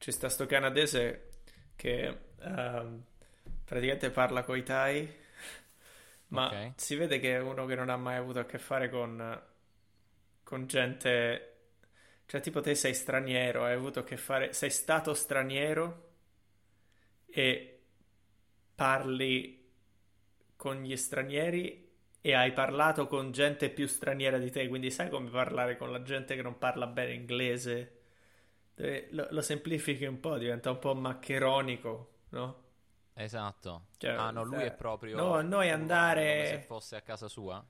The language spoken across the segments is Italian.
c'è sta sto canadese che uh, praticamente parla coi Thai, ma okay. si vede che è uno che non ha mai avuto a che fare con, con gente... Cioè, tipo te sei straniero, hai avuto a che fare... Sei stato straniero e parli con gli stranieri e hai parlato con gente più straniera di te, quindi sai come parlare con la gente che non parla bene inglese. Lo, lo semplifichi un po', diventa un po' maccheronico, no? Esatto. Cioè, ah, no, lui eh, è proprio. No, noi andare. Come se fosse a casa sua.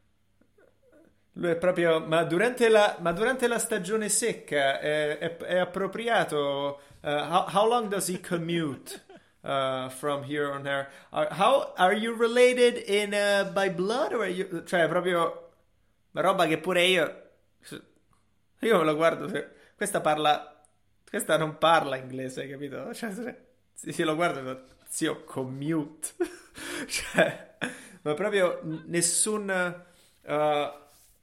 Lui è proprio. Ma durante la, ma durante la stagione secca è, è, è appropriato. Uh, how, how long does he commute? Uh, from here on there. Are, how are you related in uh, by blood or you, cioè proprio roba che pure io io me lo guardo questa parla questa non parla inglese, capito? Cioè, se, se lo guardo zio commute. cioè, ma proprio nessun uh,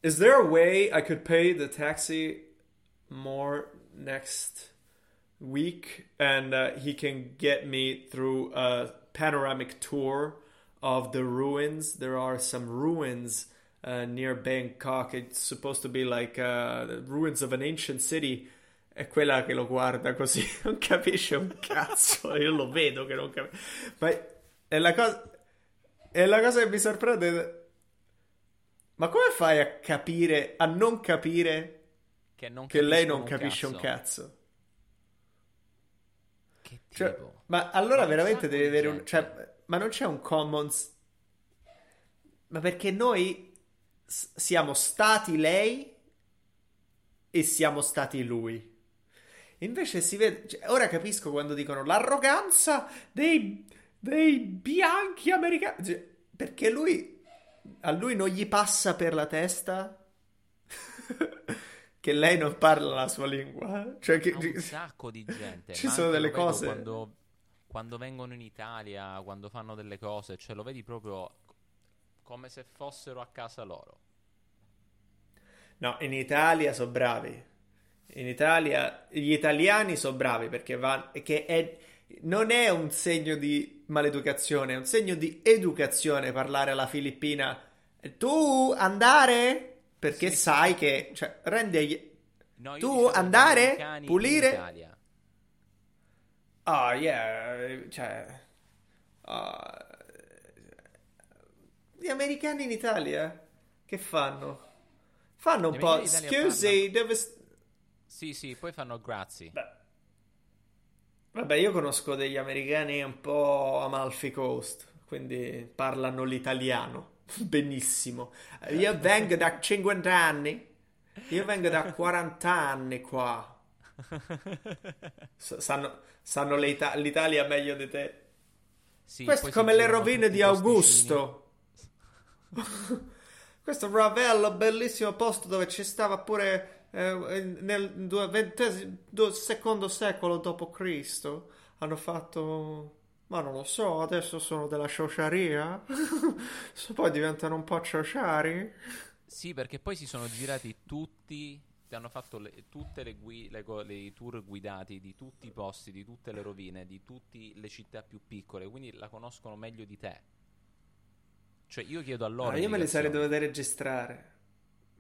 is there a way I could pay the taxi more next week and uh, he can get me through a panoramic tour of the ruins. There are some ruins uh, near Bangkok. It's supposed to be like uh, the ruins of an ancient city. È quella che lo guarda così, non capisce un cazzo. Io lo vedo che non capisce. Ma è la cosa. È la cosa che mi sorprende. Ma come fai a capire, a non capire che, non che lei non capisce cazzo. un cazzo? Che cioè, tipo? Cioè, ma allora ma veramente devi avere un... Cioè, ma non c'è un commons... Ma perché noi siamo stati lei e siamo stati lui. Invece si vede... Cioè, ora capisco quando dicono l'arroganza dei, dei bianchi americani. Cioè, perché lui... A lui non gli passa per la testa che lei non parla la sua lingua. Cioè che, un sacco di gente. Ci sono delle cose. Quando, quando, vengono in Italia, quando fanno delle cose, cioè lo vedi proprio come se fossero a casa loro. No, in Italia sono bravi. In Italia gli italiani sono bravi perché va, che è, non è un segno di maleducazione, è un segno di educazione parlare alla filippina. Tu andare? Perché sì, sai che cioè, rende no, tu andare pulire Oh yeah, cioè uh, gli americani in Italia che fanno? Fanno un po' scusi, dove Sì, sì, poi fanno grazie. Beh. Vabbè, io conosco degli americani un po' Amalfi Coast, quindi parlano l'italiano. Benissimo. Io vengo da 50 anni. Io vengo da 40 anni qua. Sanno, sanno l'Italia meglio di te. Sì, Questo è come le rovine di Augusto. Questo Ravello, bellissimo posto dove ci stava pure eh, nel XX, secondo secolo d.C. Hanno fatto ma non lo so, adesso sono della sciociaria. poi diventano un po' sciociari. Sì, perché poi si sono girati tutti. Hanno fatto le, tutte le, gui, le, le, i tour guidati di tutti i posti, di tutte le rovine, di tutte le città più piccole. Quindi la conoscono meglio di te. Cioè, io chiedo a loro. Ah, io me le sarei dovute registrare.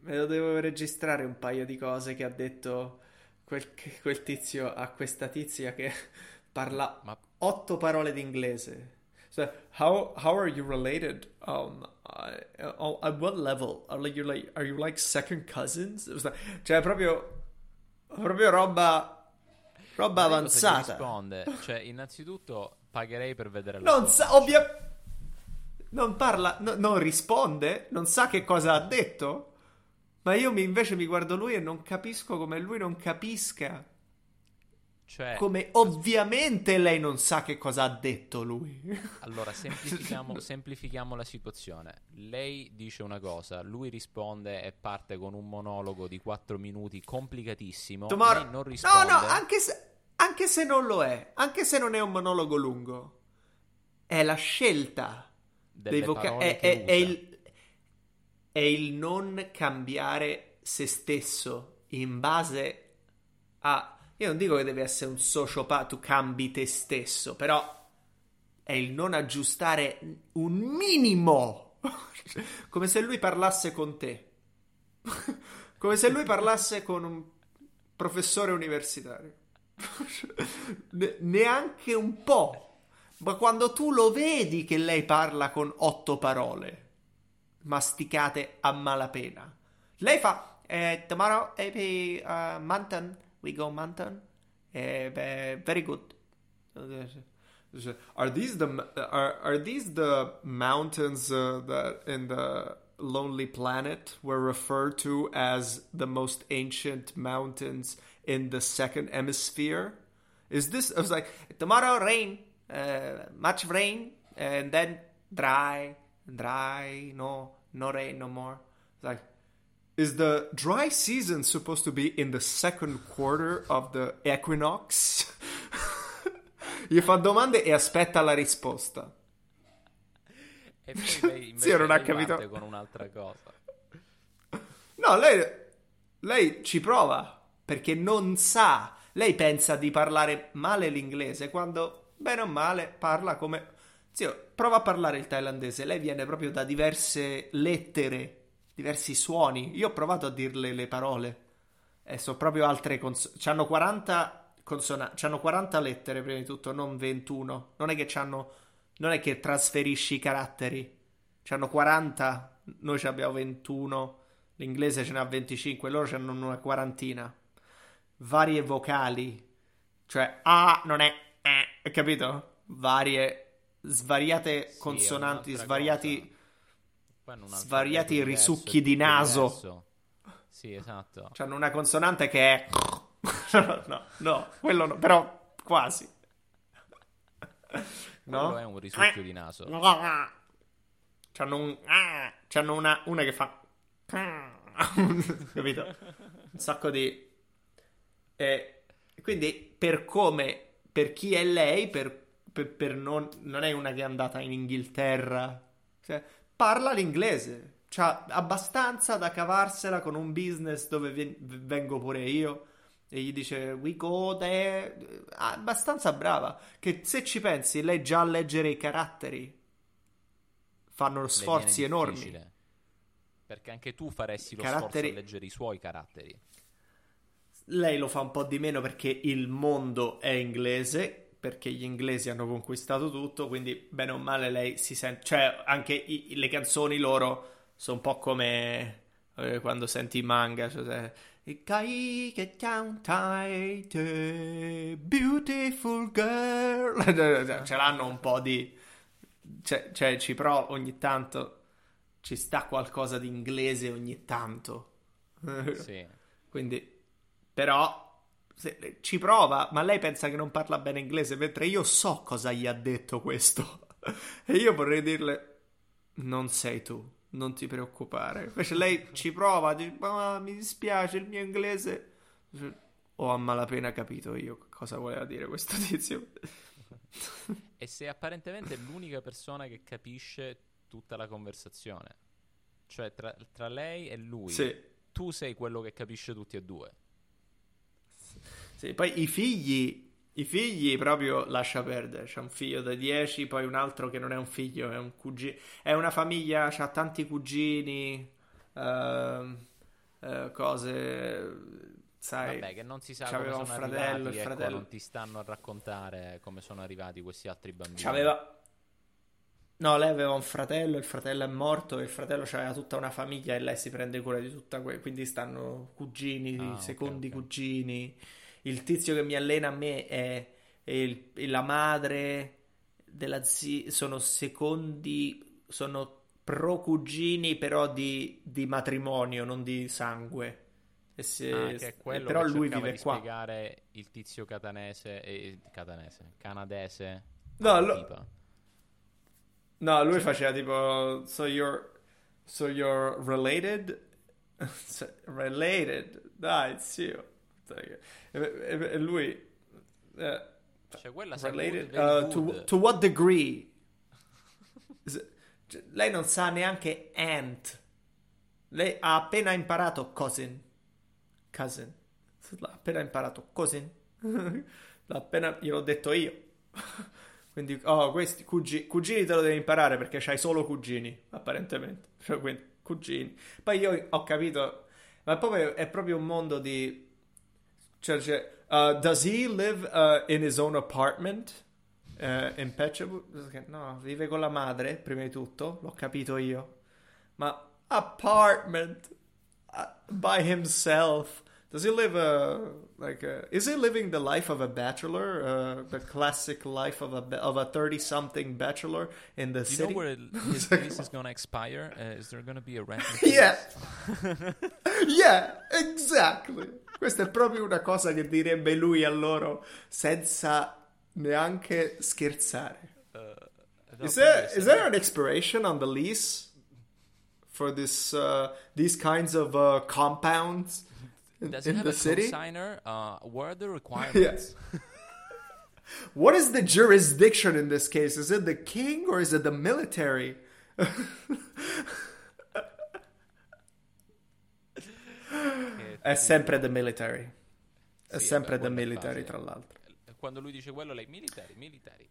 Me lo devo registrare un paio di cose che ha detto quel, quel tizio a questa tizia che parla Ma... otto parole d'inglese. So, how how are you related? Um, uh, at what level? Are you like are you like second cousins? Cioè, proprio proprio roba roba avanzata. risponde? Cioè, innanzitutto pagherei per vedere la Non sa, ovviamente non parla, no, non risponde, non sa che cosa ha detto. Ma io mi, invece mi guardo lui e non capisco come lui non capisca cioè, Come ovviamente lei non sa che cosa ha detto lui. Allora, semplifichiamo, semplifichiamo, la situazione. Lei dice una cosa, lui risponde e parte con un monologo di 4 minuti complicatissimo. Tomorrow... Non risponde. No, no, anche se, anche se non lo è, anche se non è un monologo lungo, è la scelta dei vocali. È, è, è, il, è il non cambiare se stesso in base a io non dico che devi essere un sociopatico, tu cambi te stesso, però è il non aggiustare un minimo. Come se lui parlasse con te. Come se lui parlasse con un professore universitario. Ne- neanche un po'. Ma quando tu lo vedi che lei parla con otto parole, masticate a malapena, lei fa: eh, Tomorrow, AP, uh, mountain, we go mountain. Eh, very good. Are these the are are these the mountains uh, that in the Lonely Planet were referred to as the most ancient mountains in the second hemisphere? Is this? I was like, tomorrow rain, uh, much rain, and then dry, dry, no, no rain no more. It's like, is the dry season supposed to be in the second quarter of the equinox? Gli fa domande e aspetta la risposta. E poi lei invece Zio non ha capito. con un'altra cosa. No, lei, lei ci prova perché non sa. Lei pensa di parlare male l'inglese quando, bene o male, parla come. Zio, prova a parlare il thailandese. Lei viene proprio da diverse lettere, diversi suoni. Io ho provato a dirle le parole. E sono proprio altre consonanti. C'hanno 40 consonanti. C'hanno 40 lettere prima di tutto, non 21. Non è che c'hanno. Non è che trasferisci i caratteri. C'hanno 40. Noi ce abbiamo 21. L'inglese ce n'ha 25, loro ce n'hanno una quarantina. Varie vocali, cioè A non è eh, capito? Varie, svariate Sì, consonanti, svariati. hanno svariati risucchi di naso. diverso. Sì, esatto. C'hanno una consonante che è. no, no, no, quello no, però quasi. Quello No? è un risucchio di naso. C'hanno un. C'hanno una, una che fa. Capito? Un sacco di. E quindi, per come. Per chi è lei, per, per- per non. Non è una che è andata in Inghilterra. Cioè, parla l'inglese. C'ha abbastanza da cavarsela con un business dove ven- vengo pure io. E gli dice we go there. Abbastanza brava. Che se ci pensi, lei già a leggere i caratteri fanno sforzi enormi. Perché anche tu faresti lo Caratteri- sforzo a leggere i suoi caratteri. Lei lo fa un po' di meno perché il mondo è inglese, perché gli inglesi hanno conquistato tutto, quindi bene o male lei si sente... Cioè, anche i- le canzoni loro sono un po' come eh, quando senti i manga, cioè... Eh, beautiful girl. Ce l'hanno un po' di... Cioè, cioè, ci provo ogni tanto... Ci sta qualcosa di inglese ogni tanto. Sì. Quindi, però, se- ci prova, ma lei pensa che non parla bene inglese, mentre io so cosa gli ha detto questo. e io vorrei dirle, non sei tu, non ti preoccupare. Invece lei ci prova, dice, "Ma mi dispiace, il mio inglese... Ho a malapena capito io cosa voleva dire questo tizio. E sei apparentemente l'unica persona che capisce tutta la conversazione. Cioè, tra, tra lei e lui, Sì. tu sei quello che capisce tutti e due. Sì, poi i figli, i figli proprio lascia perdere. C'è un figlio da 10, poi un altro che non è un figlio, è un cugino. È una famiglia, c'ha tanti cugini, ehm, eh, cose, sai. Vabbè, che non si sa c'aveva come un sono fratello, arrivati, ecco, fratello- non ti stanno a raccontare come sono arrivati questi altri bambini. C'aveva. No, lei aveva un fratello, il fratello è morto e il fratello aveva tutta una famiglia e lei si prende cura di tutta quella. Quindi stanno cugini, Ah, secondi ok. cugini. Il tizio che mi allena a me è, è il- è la madre della zia. Sono secondi, sono pro cugini, però di, di matrimonio, non di sangue. E se- Ah, che è quello però che lui vive di qua. spiegare il tizio catanese e catanese, canadese. No, lo-. No, lui faceva tipo So you're So you're related? Related? Dai, zio. E, e- lui eh, Cioè, quella related uh, to, to what degree? Cioè, Lei non sa neanche ant. Lei ha appena imparato cousin. Cousin. Ha appena imparato cousin. L'ho appena gliel'ho detto io. Quindi, oh, questi cugi- cugini te lo devi imparare perché c'hai solo cugini, apparentemente. Cioè, quindi, cugini. Poi io ho capito, ma proprio, è proprio un mondo di... Uh, does he live uh, in his own apartment? Uh, in Petswood? No, vive con la madre, prima di tutto, l'ho capito io. Ma apartment uh, by himself. Does he live a like? A, is he living the life of a bachelor, uh, the classic life of a of a thirty something bachelor in the Do you city? know where his lease is gonna expire? Uh, is there gonna be a rent? yeah, yeah, exactly. Questa è proprio una cosa che direbbe lui a loro senza neanche scherzare. Uh, no, Is there potrebbe is there an expiration on the lease for this uh, these kinds of uh, compounds in, Does it in have the a city? cosigner? Uh, what are the requirements? What is the jurisdiction in this case? Is it the king or is it the military? È sempre the military. È Sì, sempre the military, facile. tra l'altro. Quando lui dice quello, lei militari, militari.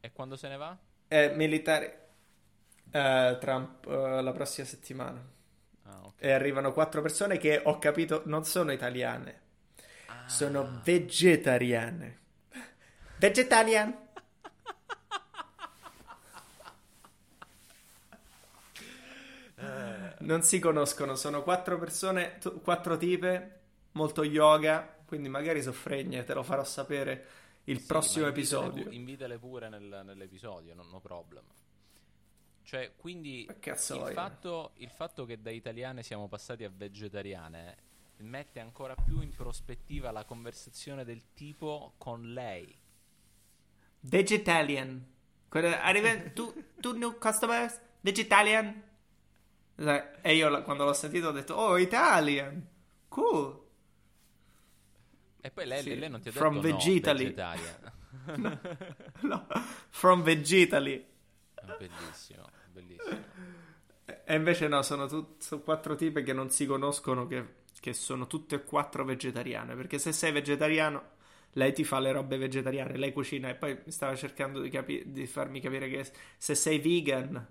E quando se ne va? È militare. eh, Trump eh, la prossima settimana. Ah, ok. E arrivano quattro persone che ho capito non sono italiane, Ah. sono vegetariane. Vegetarian. Non si conoscono, sono quattro persone, t- quattro tipe, molto yoga, quindi magari soffregne, te lo farò sapere il Sì, prossimo ma invitale episodio. pu- invitale pure nel- nell'episodio, non no problem. Cioè, quindi il fatto, il fatto che da italiane siamo passati a vegetariane mette ancora più in prospettiva la conversazione del tipo con lei. Vegetarian. Arriva- tu, tu new customers? Vegetarian? E io quando l'ho sentito ho detto, oh, Italian. Cool. E poi lei, Sì, lei non ti ha from detto Vegetali. no, vegetarian. No, from Vegetali. bellissimo, bellissimo. E invece no, sono, tut- sono quattro tipe che non si conoscono, che, che sono tutte e quattro vegetariane. Perché se sei vegetariano, lei ti fa le robe vegetariane, lei cucina e poi stava cercando di, capi- di farmi capire che se sei vegan,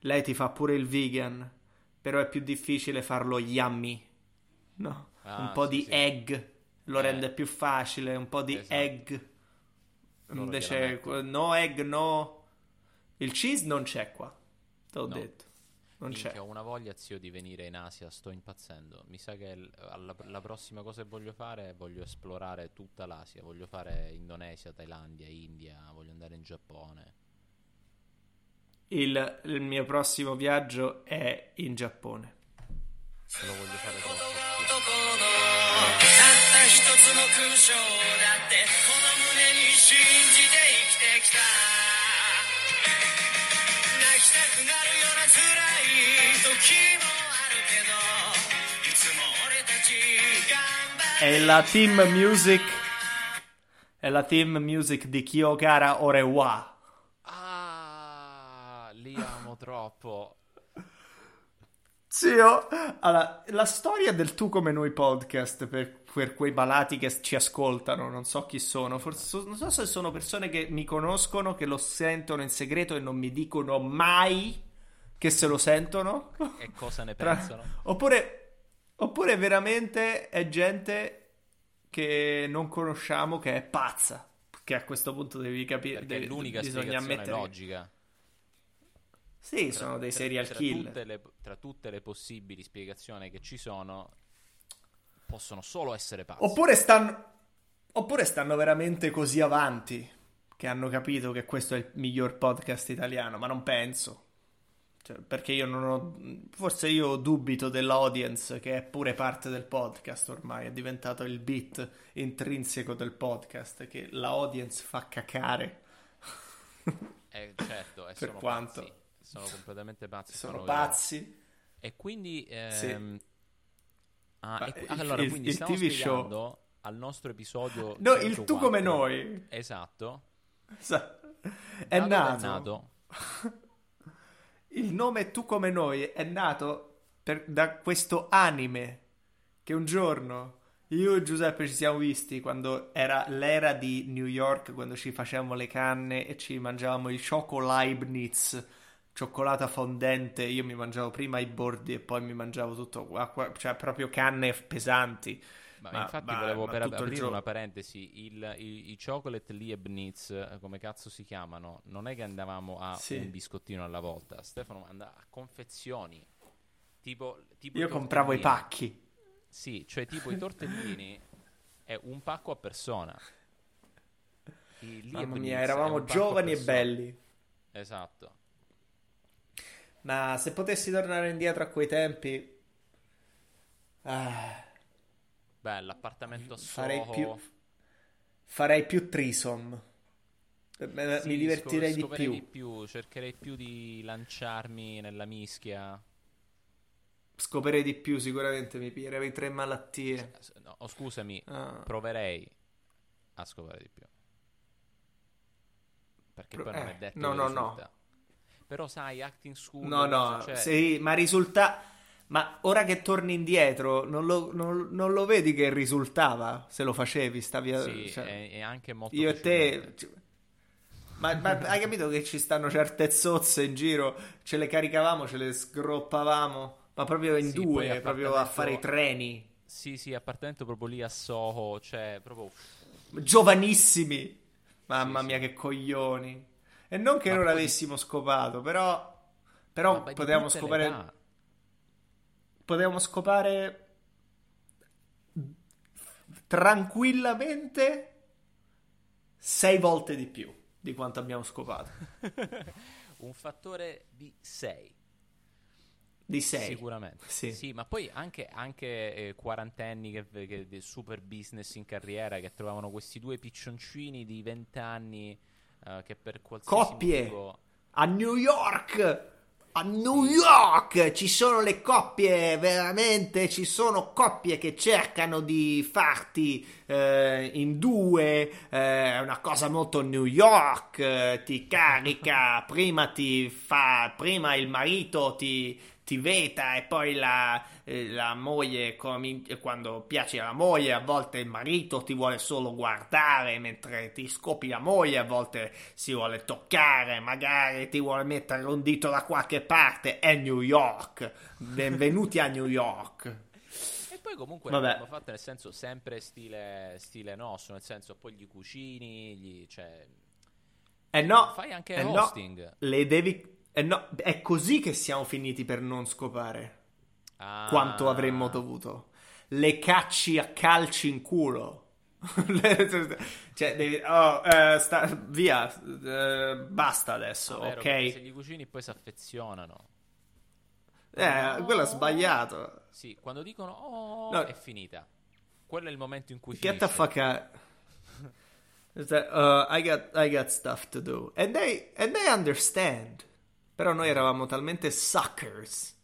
lei ti fa pure il vegan. Però è più difficile farlo yummy. No, Ah, un po' sì, di sì. egg lo Eh. rende più facile, un po' di Esatto. egg. Loro Invece no egg, no. Il cheese non c'è qua. Te l'ho No. detto. Non Minchia, c'è. ho una voglia, zio, di venire in Asia, sto impazzendo. Mi sa che l- alla- la prossima cosa che voglio fare è voglio esplorare tutta l'Asia. Voglio fare Indonesia, Thailandia, India, voglio andare in Giappone Il, il mio prossimo viaggio è in Giappone. Se lo voglio fare troppo. 男のたった一つの勲章だってこの胸に信じて生きてきた泣きたくなるような辛い時もあるけどいつも俺たち頑張 È la team music. È la team music di Kyokara Orewa. Amo troppo. Zio, allora, la storia del Tu come noi podcast per, per quei balati che ci ascoltano, non so chi sono, forse non so se sono persone che mi conoscono, che lo sentono in segreto e non mi dicono mai che se lo sentono. E cosa ne pensano? Oppure, oppure veramente è gente che non conosciamo che è pazza. Che a questo punto devi capire. Perché è devi- l'unica bisogna spiegazione ammettere. logica. Sì, Tra- sono dei tra- serial tra killer. Tutte le, tra tutte le possibili spiegazioni che ci sono, possono solo essere pazzi. Oppure stanno. Oppure stanno veramente così avanti che hanno capito che questo è il miglior podcast italiano, ma non penso. Cioè, perché io non ho. Forse io dubito dell'audience che è pure parte del podcast ormai, è diventato il beat intrinseco del podcast, che la audience fa cacare. Eh, certo, e Per sono quanto? pazzi. Sono completamente pazzi. Sono pazzi. E quindi... Sì. ehm, ah, Ma e il- allora, il- quindi il stiamo TV show- spiegando al nostro episodio No, il tu 104. come noi. Esatto. Sa- È nato. È nato? Il nome Tu come noi è nato per- da questo anime che un giorno Io e Giuseppe ci siamo visti quando era l'era di New York, quando ci facevamo le canne e ci mangiavamo il Choco Leibniz, cioccolata fondente. Io mi mangiavo prima i bordi e poi mi mangiavo tutto, acqua- cioè proprio canne pesanti. Ma, Ma- infatti ma- volevo ma per aprire una parentesi, il- i, i chocolate Leibniz, eh, come cazzo si chiamano, non è che andavamo a Sì. un biscottino alla volta, Stefano andava a confezioni, tipo, tipo Io compravo i pacchi. Sì, cioè tipo i tortellini è un pacco a persona. I Mamma mia, eravamo giovani e belli. Esatto. Ma se potessi tornare indietro a quei tempi... ah, Beh, l'appartamento a Soho. farei più... Farei più threesome. Eh, Sì, Mi divertirei scop- di scoperei più. cercherei più di lanciarmi nella mischia. Scoperei di più sicuramente, mi piglierei tre malattie. No, oh, scusami, Ah. proverei a scopare di più. Perché Pro- poi non eh, è detto no, che no, risulta. Però sai, acting school... No, no, cioè, sì, ma risulta... Ma ora che torni indietro, non lo, non- non lo vedi che risultava se lo facevi? Stavi a- sì, cioè, è, è anche molto io e te... Ma, ma hai capito che ci stanno certe zozze in giro? Ce le caricavamo, ce le sgroppavamo, ma proprio in Sì, due, proprio a fare i treni. Sì, sì, appartamento proprio lì a Soho, cioè proprio... Giovanissimi! Mamma Sì, mia, sì. che coglioni! E non che Ma non poi- avessimo scopato, però... Però potevamo scopare... potevamo scopare tranquillamente sei volte di più di quanto abbiamo scopato. Un fattore di 6. Di sei. Sicuramente. Sì. ma poi anche, anche eh, quarantenni che, che super business in carriera che trovavano questi due piccioncini di 20 anni eh, che per qualsiasi Coppie! motivo... A New York! A New York ci sono le coppie, veramente ci sono coppie che cercano di farti eh, in due, eh, è una cosa molto New York, eh, ti carica, prima ti fa, prima il marito ti, ti veta e poi la, eh, la moglie, quando piace alla moglie, a volte il marito ti vuole solo guardare mentre ti scopi la moglie, a volte si vuole toccare, magari ti vuole mettere un dito da qualche parte, è New York. Benvenuti a New York. E poi comunque Vabbè. l'abbiamo fatto nel senso sempre stile, stile nostro, nel senso poi gli cucini, gli, cioè, Eh no, fai anche eh no, hosting. le devi... eh no, è così che siamo finiti per non scopare Ah. quanto avremmo dovuto. Le cacci a calci in culo. cioè, devi... Oh, eh, sta- via, eh, basta adesso, Ah, vero, ok? Se gli cucini poi si affezionano. Eh, quello è sbagliato. Sì, quando dicono oh, No. è finita. Quello è il momento in cui Get finisce. the fuck out. Uh, I got I got stuff to do. And they and they understand. Però noi eravamo talmente suckers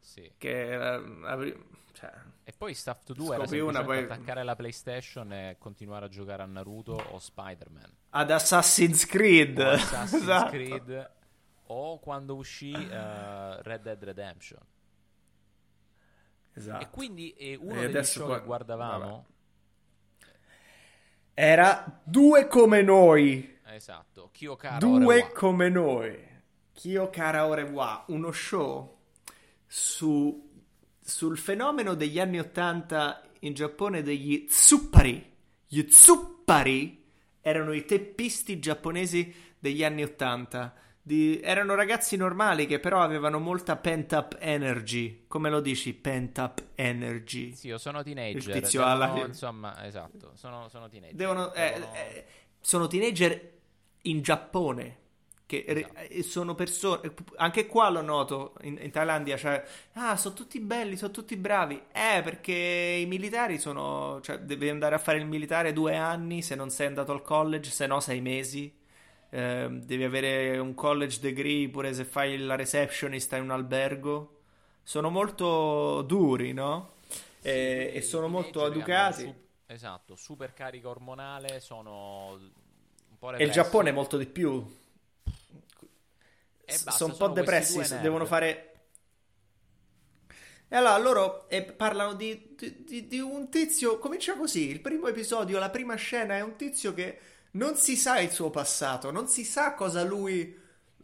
Sì. che eh, avri- cioè, E poi to Do era Scopri una, semplicemente poi- attaccare la PlayStation e continuare a giocare a Naruto o Spider-Man. ad Assassin's Creed. O Assassin's Esatto. Creed o quando uscì eh, Red Dead Redemption. Esatto. E quindi eh, uno E degli show qua- che guardavamo, Era due come noi. esatto, Kyokara Due come noi. Kyo Kara Orewa, uno show su, sul fenomeno degli anni Ottanta in Giappone degli tsuppari. Gli tsuppari erano i teppisti giapponesi degli anni Ottanta. Di- erano ragazzi normali che però avevano molta pent up energy. Come lo dici, pent up energy? Sì, io sono teenager. Il tizio devono- alla- Insomma, esatto, sono, sono teenager. Devono, eh, Devono- eh, sono teenager in Giappone. Che re- Esatto. eh, sono persone. Anche qua lo noto in, in Thailandia. Cioè, ah, sono tutti belli, sono tutti bravi. Eh, perché i militari sono. Cioè, devi andare a fare il militare due anni se non sei andato al college, se no sei mesi. Ehm, devi avere un college degree pure se fai la receptionist in un albergo. Sono molto duri, no? E, e sono molto educati. su- esatto, super carica ormonale, sono un po' E il repressi. Giappone è molto di più. S- basta, sono un po' sono depressi, devono fare. E allora loro eh, parlano di, di- di- un tizio, comincia così, il primo episodio, la prima scena è un tizio che non si sa il suo passato, non si sa cosa lui,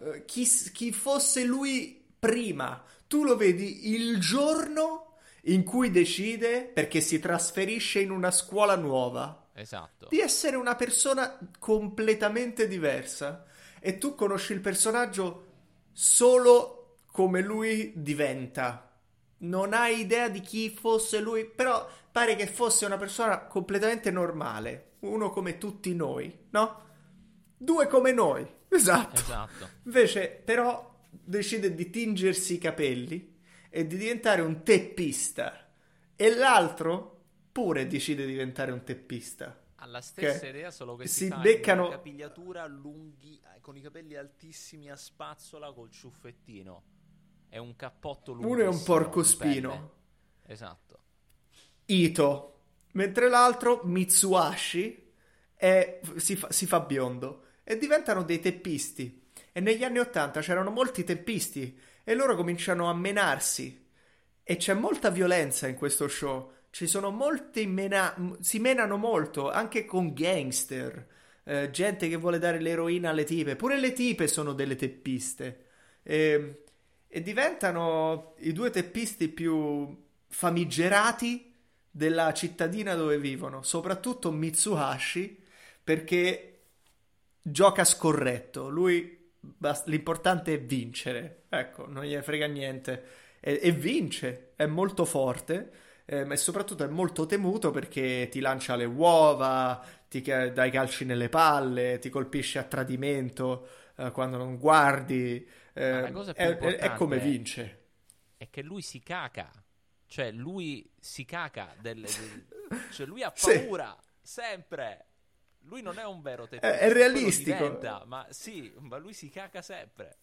eh, chi, chi fosse lui prima. Tu lo vedi il giorno in cui decide, perché si trasferisce in una scuola nuova, Esatto. di essere una persona completamente diversa. E tu conosci il personaggio solo come lui diventa. Non hai idea di chi fosse lui, però pare che fosse una persona completamente normale. Uno come tutti noi, no? Due come noi. Esatto. Esatto. Invece, però, decide di tingersi i capelli e di diventare un teppista. E l'altro pure decide di diventare un teppista. Ha la stessa idea, solo che si si, beccano- una capigliatura lunghi, eh, con i capelli altissimi a spazzola col ciuffettino. È un cappotto lungo. Uno è un porcospino. Esatto. Ito, mentre l'altro, Mitsuhashi, è- si, fa, si fa biondo e diventano dei teppisti. E negli anni Ottanta c'erano molti teppisti e loro cominciano a menarsi. E c'è molta violenza in questo show. Ci sono molti mena- si menano molto, anche con gangster, eh, gente che vuole dare l'eroina alle tipe. Pure le tipe sono delle teppiste. E, e diventano i due teppisti più famigerati della cittadina dove vivono, soprattutto Mitsuhashi, perché gioca scorretto. Lui l'importante è vincere. Ecco, non gliene frega niente. E, e vince, è molto forte, eh, ma soprattutto è molto temuto perché ti lancia le uova, ti dai calci nelle palle, ti colpisce a tradimento eh, quando non guardi. eh, la cosa più è, è- come vince. È che lui si caca. Cioè, lui si caca. Del, del- cioè, lui ha Sì. paura. Sempre. Lui non è un vero teppista. È- è realistico. diventa, ma sì, ma lui si caca sempre.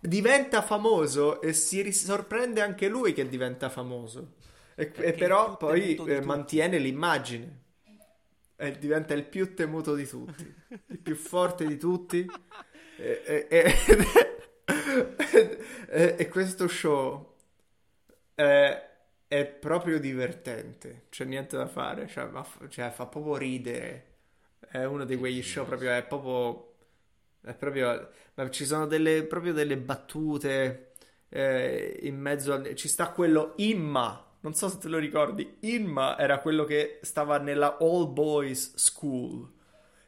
Diventa famoso e si ris- sorprende anche lui che diventa famoso. E, e però poi eh, mantiene l'immagine. E diventa il più temuto di tutti, il più forte di tutti. E, e- questo show è, è proprio divertente, c'è niente da fare, cioè, ma cioè, fa proprio ridere. È uno di quegli show proprio, è proprio, è proprio, ma ci sono delle, proprio delle battute eh, in mezzo, a- ci sta quello Imma, non so se te lo ricordi, Imma era quello che stava nella All Boys School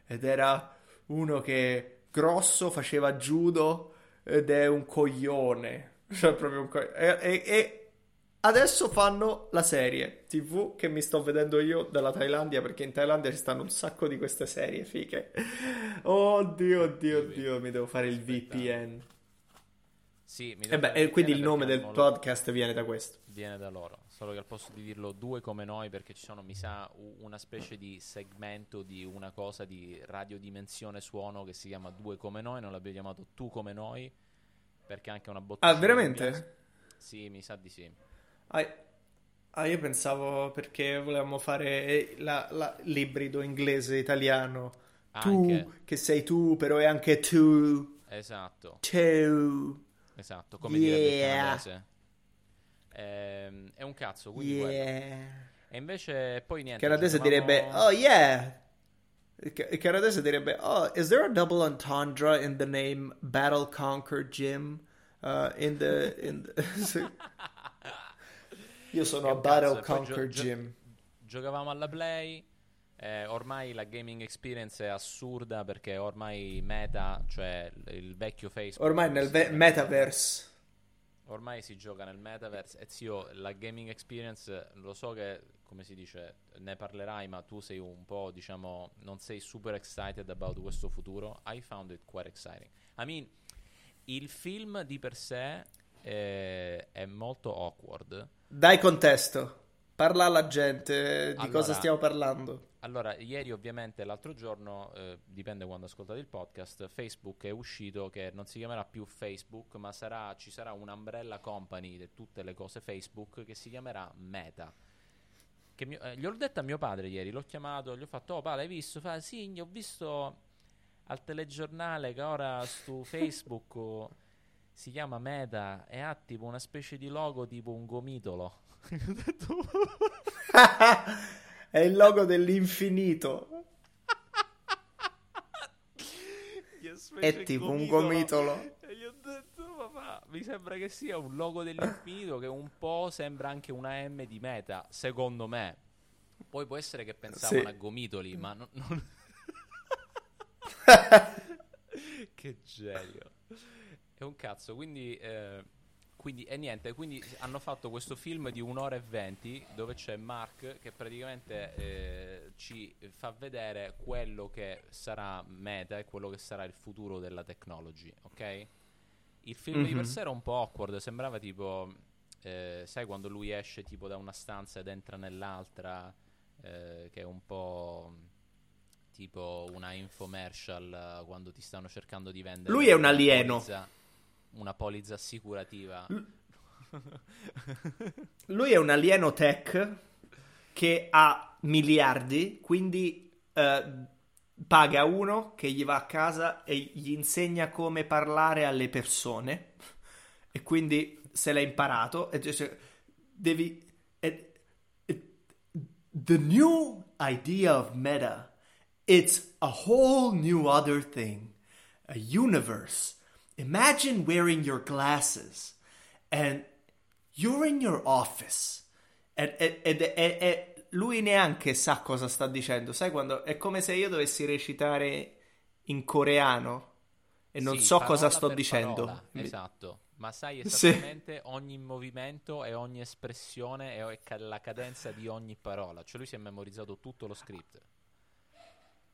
ed era uno che grosso, faceva judo ed è un coglione, cioè proprio un coglione. E, e- e adesso fanno la serie TV che mi sto vedendo io dalla Thailandia perché in Thailandia ci stanno un sacco di queste serie fiche. Oddio, oddio, oddio, mi devo fare il VPN. Sì, mi E devo beh, fare e quindi il nome del podcast viene da questo. viene da loro. Solo che al posto di dirlo due come noi, perché ci sono, mi sa, una specie di segmento di una cosa di radiodimensione suono che si chiama due come noi. Non l'abbiamo chiamato tu come noi, perché anche una botta. Ah, veramente? Sì, mi sa di sì. Ah, ah, io pensavo perché volevamo fare la- la- l'ibrido inglese-italiano. Tu, Anche. che sei tu, però è anche tu. Esatto, Tu. esatto, come direbbe il Yeah. canadese. Ehm, è un cazzo, quindi. Yeah. E invece poi niente. Il canadese giocavamo- direbbe, oh yeah. Il ca- il canadese direbbe, oh, is there a double entendre in the name Battle Conquer Gym? Uh, in the, in the-. Io sono a Battle Conquer gio- gio- Gym. Giocavamo alla Play. eh, ormai la gaming experience è assurda perché ormai Meta, cioè il, vecchio Facebook. Ormai nel ve- metaverse. Ormai si gioca nel metaverse. E zio, la gaming experience, lo so che, come si dice, ne parlerai, ma tu sei un po', diciamo, non sei super excited about questo futuro. I found it quite exciting. I mean, il film di per sé eh, è molto awkward. Dai contesto. Parla alla gente di Allora- cosa stiamo parlando. Allora, ieri ovviamente, l'altro giorno, eh, dipende quando ascoltate il podcast, Facebook è uscito che non si chiamerà più Facebook, ma sarà, ci sarà un'umbrella company di tutte le cose Facebook che si chiamerà Meta. Che mio- eh, gli ho detto a mio padre ieri, l'ho chiamato, gli ho fatto, oh padre, hai visto? Fa, sì, ho visto al telegiornale che ora su Facebook si chiama Meta e ha tipo una specie di logo tipo un gomitolo. Ho detto, È il logo dell'infinito. È tipo un gomitolo. E gli ho detto, papà, mi sembra che sia un logo dell'infinito che un po' sembra anche una M di Meta, secondo me. Poi può essere che pensavano Sì. a gomitoli, ma non... non- che genio. È un cazzo, quindi... eh, quindi, e niente, quindi hanno fatto questo film di un'ora e venti dove c'è Mark che praticamente eh, ci fa vedere quello che sarà meta e quello che sarà il futuro della technology, ok? Il film di per Mhm. sé era un po' awkward, sembrava tipo, eh, sai quando lui esce tipo da una stanza ed entra nell'altra, eh, che è un po' tipo una infomercial eh, quando ti stanno cercando di vendere Lui è un alieno. polizza- una polizza assicurativa. Lui è un alieno tech che ha miliardi, quindi eh, paga uno che gli va a casa e gli insegna come parlare alle persone. E quindi se l'ha imparato, e dice, devi... e- e- the new idea of meta, it's a whole new other thing, a universe. Imagine wearing your glasses and you're in your office. Ed, ed- ed- ed- ed- lui neanche sa cosa sta dicendo. Sai quando è come se io dovessi recitare in coreano e non Sì, so cosa sto dicendo. parola, esatto, ma sai Sì. esattamente ogni movimento e ogni espressione e la cadenza di ogni parola. Cioè lui si è memorizzato tutto lo script.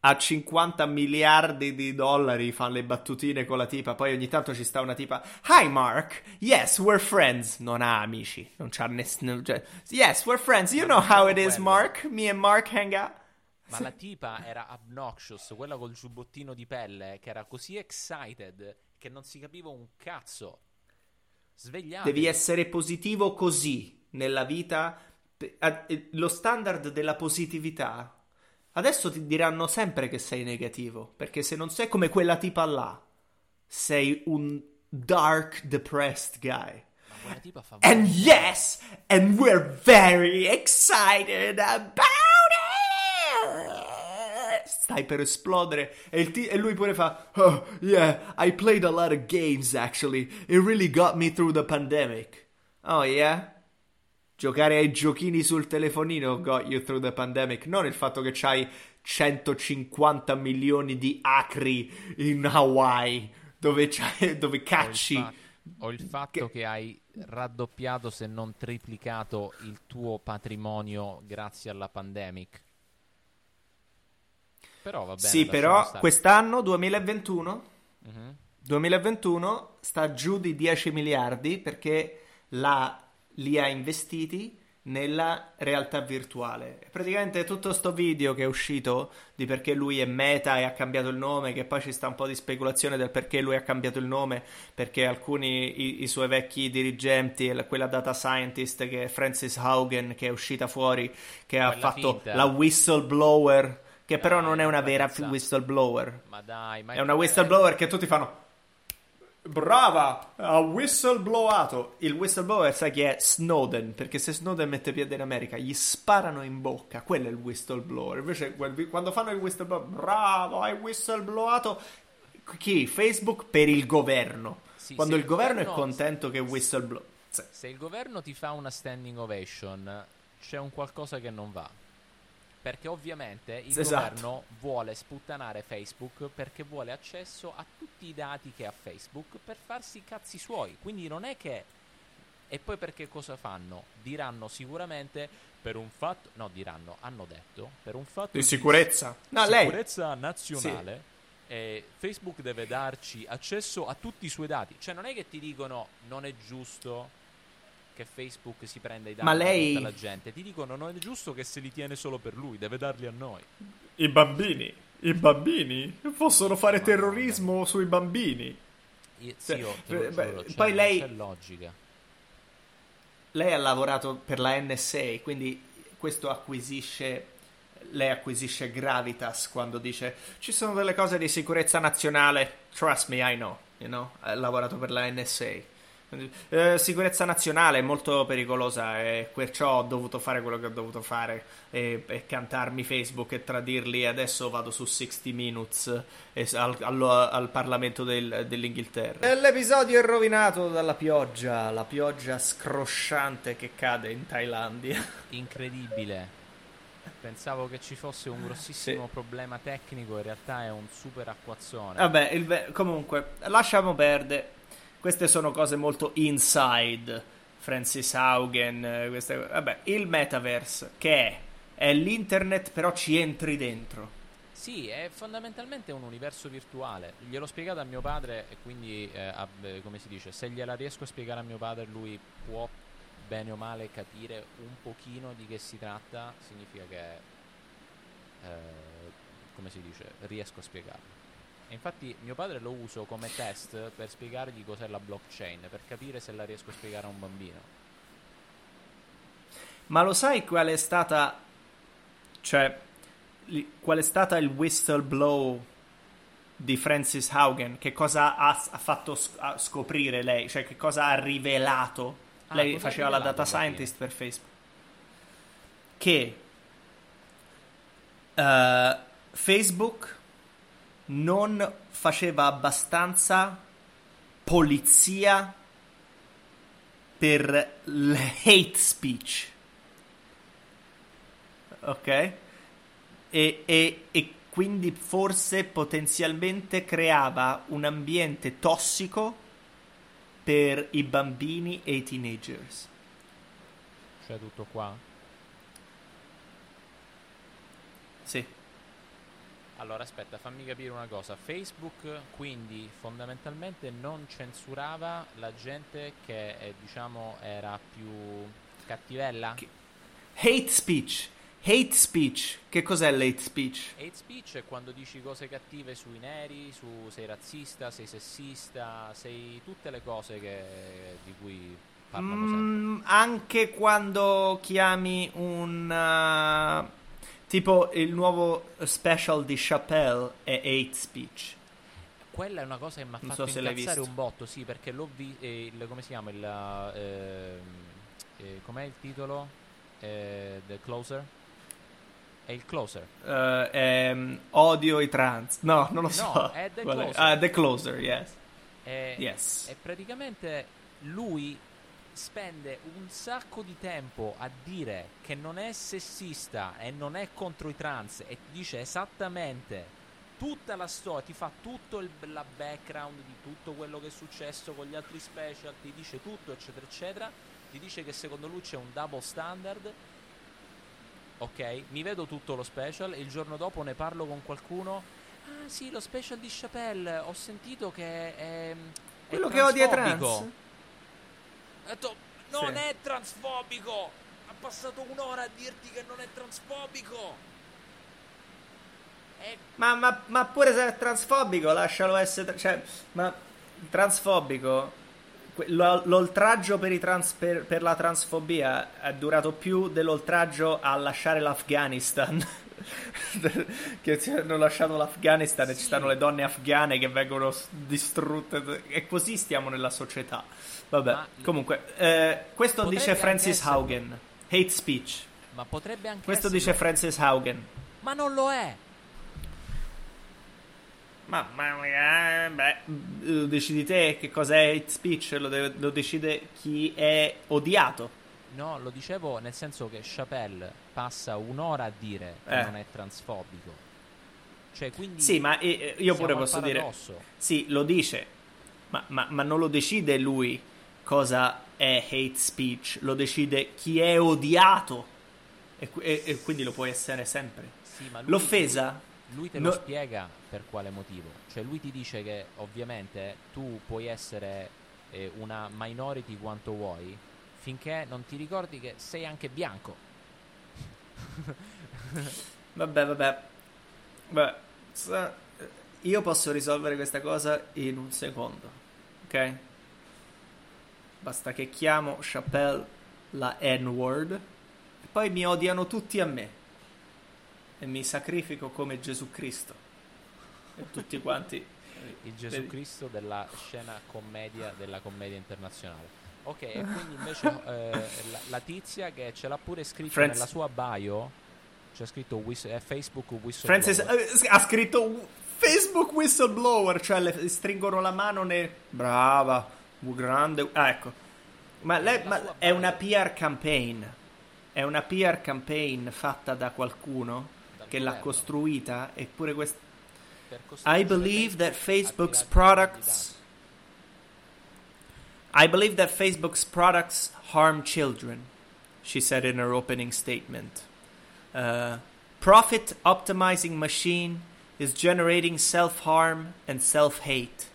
A 50 miliardi di dollari fa le battutine con la tipa, poi ogni tanto ci sta una tipa Hi Mark, yes, we're friends. Non ha amici, non c'ha nessuno. Cioè, yes, we're friends. You know how it is. Mark. Me and Mark hang out. Ma la tipa era obnoxious, quella col giubbottino di pelle, che era così excited che non si capiva un cazzo. Svegliatevi. Devi essere positivo così nella vita. Eh, Lo standard della positività. Adesso ti diranno sempre che sei negativo, perché se non sei come quella tipa là, sei un dark, depressed guy. Tipa fa And yes, and we're very excited about it. Stai per esplodere. E, ti- e lui pure fa: Oh, yeah, I played a lot of games actually. It really got me through the pandemic. Oh, yeah? Giocare ai giochini sul telefonino got you through the pandemic. Non il fatto che c'hai 150 milioni di acri in Hawaii dove, c'hai- dove o il, cacci. fa- o il fatto che... hai raddoppiato se non triplicato il tuo patrimonio grazie alla pandemic. Però va bene. Sì, però quest'anno 2021 Mhm. 2021 sta giù di 10 miliardi perché la- li ha investiti nella realtà virtuale. Praticamente tutto sto video che è uscito di perché lui è Meta e ha cambiato il nome, che poi ci sta un po' di speculazione del perché lui ha cambiato il nome, perché alcuni i, i suoi vecchi dirigenti, la- quella data scientist che è Francis Haugen che è uscita fuori, che ha Quella fatto finta. la whistleblower, che però Dai, non è una vera whistleblower. Ma dai, ma È una whistleblower che tutti fanno. Brava, ha whistleblowato. Il whistleblower sai chi è? Snowden, perché se Snowden mette piede in America gli sparano in bocca, quello è il whistleblower. Invece quando fanno il whistleblower, bravo, hai whistleblowato. Chi? Facebook per il governo. Sì, quando il governo è governo- contento che whistleblower... Se il governo ti fa una standing ovation, c'è un qualcosa che non va. Perché ovviamente il Esatto. governo vuole sputtanare Facebook perché vuole accesso a tutti i dati che ha Facebook per farsi i cazzi suoi. Quindi non è che. E poi perché cosa fanno? Diranno sicuramente per un fatto. No, diranno, hanno detto per un fatto Di sicurezza. No, lei... sicurezza nazionale. eh, Facebook deve darci accesso a tutti i suoi dati. Cioè, non è che ti dicono non è giusto che Facebook si prenda i dati Ma lei- tutta la gente. Ti dicono non è giusto che se li tiene solo per lui, deve darli a noi. I bambini. I bambini possono fare terrorismo sui bambini. Io, Sì, sì, io te lo beh, giuro, cioè, poi lei- c'è logica. lei ha lavorato per la NSA, quindi questo acquisisce lei acquisisce gravitas quando dice ci sono delle cose di sicurezza nazionale, trust me, I know. you know? Ha lavorato per la NSA. Eh, sicurezza nazionale è molto pericolosa e perciò ho dovuto fare quello che ho dovuto fare e, e cantarmi Facebook e tradirli e adesso vado su 60 Minutes e, al, al, al, Parlamento del, dell'Inghilterra. E l'episodio è rovinato dalla pioggia, la pioggia scrosciante che cade in Thailandia. Incredibile. Pensavo che ci fosse un grossissimo sì. problema tecnico, in realtà è un super acquazzone. Vabbè, il, comunque, lasciamo perdere queste sono cose molto inside. Francis Haugen, queste, vabbè, il metaverse che è? È l'internet, però ci entri dentro. Sì, è fondamentalmente un universo virtuale. Gliel'ho spiegato a mio padre e quindi, eh, a, come si dice, se gliela riesco a spiegare a mio padre, lui può bene o male capire un pochino di che si tratta, significa che, eh, come si dice, riesco a spiegarlo infatti mio padre lo uso come test per spiegargli cos'è la blockchain, per capire se la riesco a spiegare a un bambino. Ma lo sai qual è stata... Cioè, qual è stata il whistleblow di Francis Haugen? Che cosa ha, ha fatto scoprire lei? Cioè, che cosa ha rivelato? Ah, lei faceva la data scientist per Facebook. Che uh, Facebook non faceva abbastanza polizia per l'hate speech. Ok? E, e, e quindi forse potenzialmente creava un ambiente tossico per i bambini e i teenagers. Cioè tutto qua? Sì. Allora, aspetta, fammi capire una cosa. Facebook quindi fondamentalmente non censurava la gente che eh, diciamo era più cattivella? Che... Hate speech. Hate speech. Che cos'è l'hate speech? Hate speech è quando dici cose cattive sui neri, su sei razzista, sei sessista, sei tutte le cose che, di cui parlano mm, sempre. Anche quando chiami un uh Tipo il nuovo special di Chappelle è Hate Speech. Quella è una cosa che mi ha fatto so incazzare un botto, sì, perché l'ho visto, eh, come si chiama, il, eh, eh, com'è il titolo? Eh, The Closer? È il Closer. Uh, ehm, odio i trans. No, non lo so. No, è The Closer. Ah, The Closer, yes. E, yes. E praticamente lui spende un sacco di tempo a dire che non è sessista e non è contro i trans e ti dice esattamente tutta la storia, ti fa tutto il la background di tutto quello che è successo con gli altri special, ti dice tutto eccetera eccetera, ti dice che secondo lui c'è un double standard. Ok, mi vedo tutto lo special il giorno dopo ne parlo con qualcuno. Ah sì, lo special di Chappelle, ho sentito che è, è quello che odia trans. Ha detto, non sì. è transfobico. Ha passato un'ora a dirti che non è transfobico. È... Ma, ma, ma, pure se è transfobico, lascialo essere. Cioè, ma transfobico. L'oltraggio per, trans, per, per la transfobia è durato più dell'oltraggio a lasciare l'Afghanistan. che hanno lasciato l'Afghanistan sì. e ci stanno le donne afghane che vengono distrutte. E così stiamo nella società. Vabbè, Ma comunque, eh, questo dice Francis essere... Haugen. Hate speech. Ma potrebbe anche Questo essere... dice Francis Haugen. Ma non lo è. Ma, ma eh, beh, lo decidi te che cos'è hate speech, lo, deve, lo decide chi è odiato. No, lo dicevo nel senso che Chappelle passa un'ora a dire che eh. non è transfobico. Cioè, quindi sì, ma eh, io pure posso dire. Sì, lo dice, ma, ma, ma, non lo decide lui cosa è hate speech, lo decide chi è odiato. E, e, e quindi lo può essere sempre. Sì, lui, L'offesa. Lui te lo no... spiega per quale motivo. Cioè, lui ti dice che ovviamente tu puoi essere eh, una minority quanto vuoi, finché non ti ricordi che sei anche bianco. vabbè, vabbè. Beh, io posso risolvere questa cosa in un secondo, ok? Basta che chiamo Chappelle la N-word e poi mi odiano tutti a me e mi sacrifico come Gesù Cristo e tutti quanti Il Gesù. Cristo della scena commedia della commedia internazionale. Ok, e quindi invece eh, la, la tizia che ce l'ha pure scritto Franz- nella sua bio, c'è scritto whist- eh, Facebook whistleblower. Francis eh, ha scritto Facebook whistleblower, cioè le stringono la mano nel... Brava, grande... Ah, ecco. Ma, lei, ma è una PR campaign. È una PR campaign fatta da qualcuno Dal che l'ha costruita eppure questa... Costruire I believe that Facebook Facebook's products I believe that Facebook's products harm children, she said in her opening statement. Uh, profit optimizing machine is generating self harm and self hate.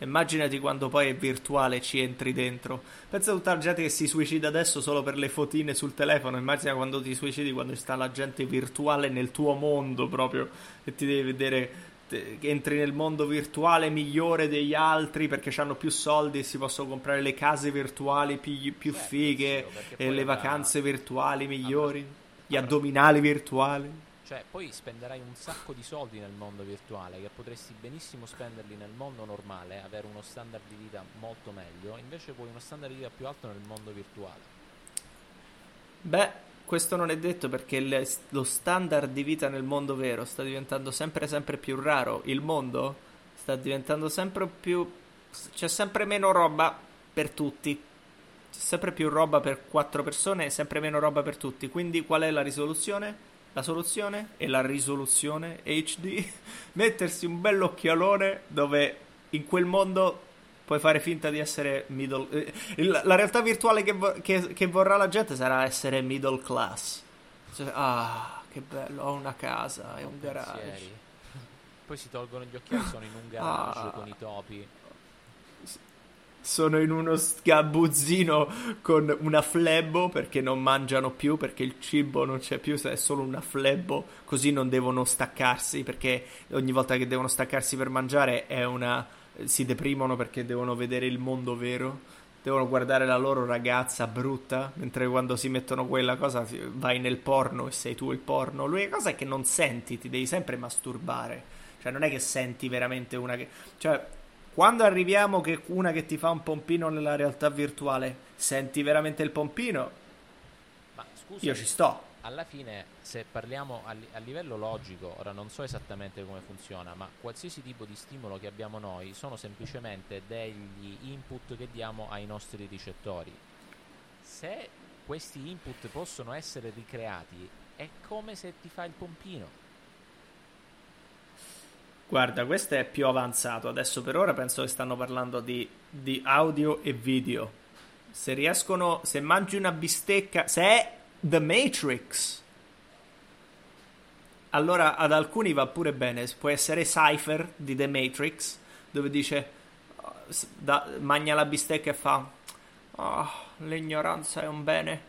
Immaginati quando poi è virtuale e ci entri dentro. Pensa a tutta la gente che si suicida adesso solo per le fotine sul telefono. Immagina quando ti suicidi, quando sta la gente virtuale nel tuo mondo proprio e ti devi vedere entri nel mondo virtuale migliore degli altri perché hanno più soldi e si possono comprare le case virtuali più, più Certo, fighe sì, e le vacanze virtuali migliori, gli avrà- addominali virtuali. Cioè, poi spenderai un sacco di soldi nel mondo virtuale che potresti benissimo spenderli nel mondo normale, avere uno standard di vita molto meglio, invece vuoi uno standard di vita più alto nel mondo virtuale. Beh, questo non è detto perché il- lo standard di vita nel mondo vero sta diventando sempre sempre più raro. Il mondo sta diventando sempre più c'è sempre meno roba per tutti. C'è sempre più roba per quattro persone e sempre meno roba per tutti. Quindi qual è la risoluzione? La soluzione e la risoluzione HD mettersi un bell'occhialone dove in quel mondo puoi fare finta di essere middle eh, la realtà virtuale che, vo- che- che vorrà la gente sarà essere middle class Cioè, ah che bello ho una casa e un garage Pensieri. Poi si tolgono gli occhiali, sono in un garage Ah. con i topi. sono in uno sgabuzzino con una flebbo perché non mangiano più perché il cibo non c'è più è solo una flebbo così non devono staccarsi perché ogni volta che devono staccarsi per mangiare è una si deprimono perché devono vedere il mondo vero devono guardare la loro ragazza brutta mentre quando si mettono quella cosa vai nel porno e sei tu il porno l'unica cosa è che non senti ti devi sempre masturbare cioè non è che senti veramente una che cioè quando arriviamo che una che ti fa un pompino nella realtà virtuale, senti veramente il pompino? Ma scusa, Io ci sto. Alla fine, se parliamo a, a livello logico, ora non so esattamente come funziona, ma qualsiasi tipo di stimolo che abbiamo noi sono semplicemente degli input che diamo ai nostri ricettori. Se questi input possono essere ricreati, è come se ti fa il pompino. Guarda, questo è più avanzato. Adesso per ora penso che stanno parlando di, di audio e video. Se riescono, se mangi una bistecca, se è The Matrix, allora ad alcuni va pure bene. Può essere Cypher di The Matrix, dove dice, oh, da- mangia la bistecca e fa, "Oh, l'ignoranza è un bene.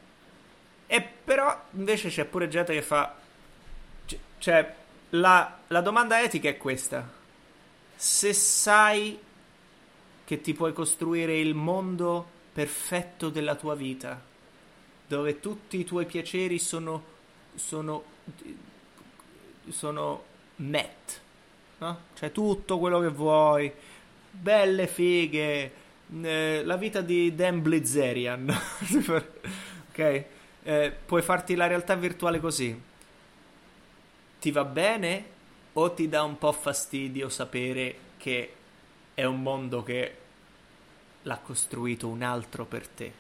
E però invece c'è pure gente che fa, c- cioè, la, la domanda etica è questa. Se sai che ti puoi costruire il mondo perfetto della tua vita, dove tutti i tuoi piaceri sono, sono, sono met, no? Cioè tutto quello che vuoi, belle fighe, eh, la vita di Dan Blizzerian, ok? Eh, puoi farti la realtà virtuale così ti va bene o ti dà un po' fastidio sapere che è un mondo che l'ha costruito un altro per te?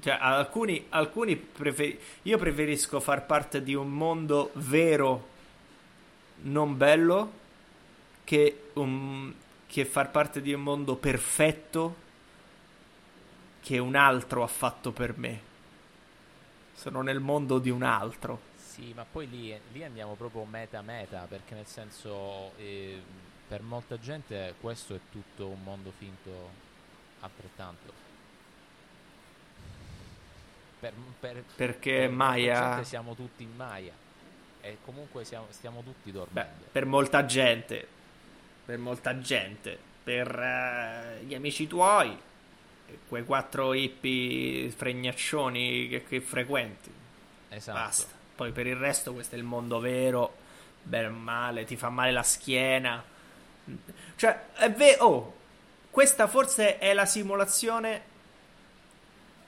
Cioè, alcuni, alcuni prefer- io preferisco far parte di un mondo vero, non bello, che, un- che far parte di un mondo perfetto che un altro ha fatto per me. Sono nel mondo di un altro. Sì, ma poi lì, lì andiamo proprio meta meta, perché nel senso, eh, per molta gente questo è tutto un mondo finto altrettanto. Per, per, Perché per Maya... siamo tutti in Maya e comunque siamo, stiamo tutti Beh, dormendo. per molta gente, per molta gente, per eh, gli amici tuoi, quei quattro hippie fregnaccioni che, che frequenti, esatto. basta. Poi per il resto questo è il mondo vero, o male, ti fa male la schiena, Cioè, è vero, oh, questa forse è la simulazione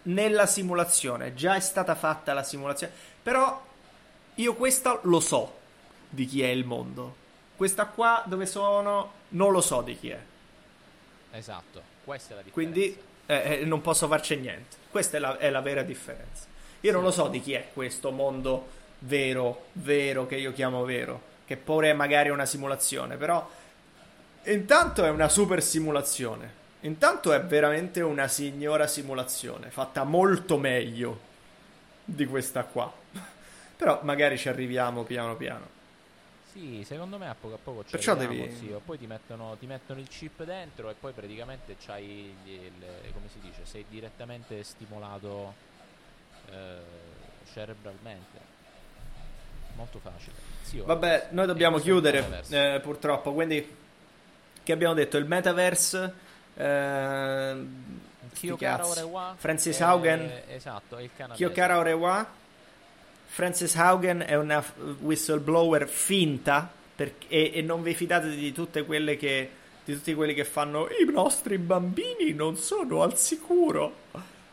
nella simulazione, già è stata fatta la simulazione, però io questa lo so di chi è il mondo. Questa qua dove sono non lo so di chi è. Esatto, questa è la differenza. Quindi eh, eh, non posso farci niente. Questa è la, è la vera differenza. Io non lo so di chi è questo mondo vero, vero, che io chiamo vero, che pure è magari una simulazione, però intanto è una super simulazione. Intanto è veramente una signora simulazione, fatta molto meglio di questa qua. Però magari ci arriviamo piano piano. Sì, secondo me a poco a poco ci Perciò arriviamo, devi- sì, o poi ti mettono, ti mettono il chip dentro e poi praticamente c'hai il, il- come si dice, sei direttamente stimolato eh, cerebralmente. Molto facile. Sì, Vabbè, noi dobbiamo chiudere eh, purtroppo, quindi che abbiamo detto? Il metaverse eh, Kiyokara. Orewa Francis è- Haugen Esatto, è il canadese. Kyokara Orewa Francis Haugen è una whistleblower finta per- e, e non vi fidate di tutte quelle che di tutti quelli che fanno i nostri bambini non sono al sicuro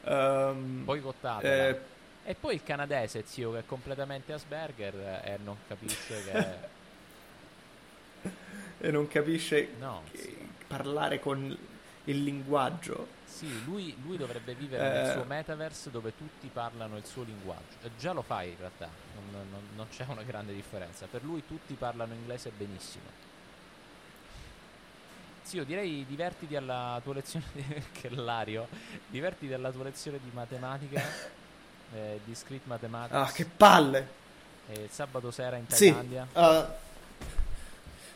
Ehm, Boicottatela. eh, E poi il canadese, zio, che è completamente Asperger eh, e non capisce che... e non capisce No, che- parlare con il linguaggio Sì, lui, lui dovrebbe vivere Eh. nel suo metaverse dove tutti parlano il suo linguaggio. E già lo fa in realtà, non, non- non c'è una grande differenza. Per lui tutti parlano inglese benissimo. Sì, io direi divertiti alla tua lezione di... che Lario, divertiti alla tua lezione di matematica, eh, discrete mathematics, ah che palle e il sabato sera in Sì, Thailandia. uh,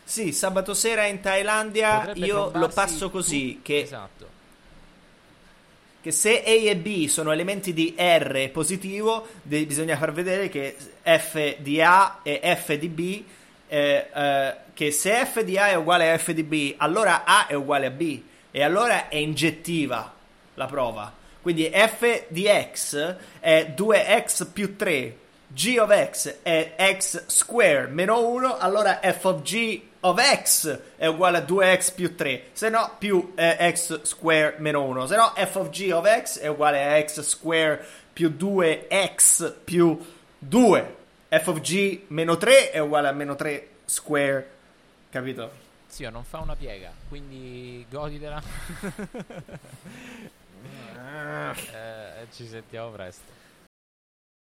sì, sabato sera in Thailandia Potrebbe io lo passo così, che, Esatto. che se A e B sono elementi di R positivo, de- bisogna far vedere che F di A e F di B, eh, eh, che se F di A è uguale a F di B, allora A è uguale a B, e allora è ingettiva la prova. Quindi F di X è 2X più 3, G of X è X square meno 1, allora F of G of X è uguale a 2X più 3, se no più eh, X square meno 1, se no F of G of X è uguale a X square più 2X più 2, F of G meno 3 è uguale a meno 3 square, capito? Zio, non fa una piega, quindi goditela. Eh, ci sentiamo presto.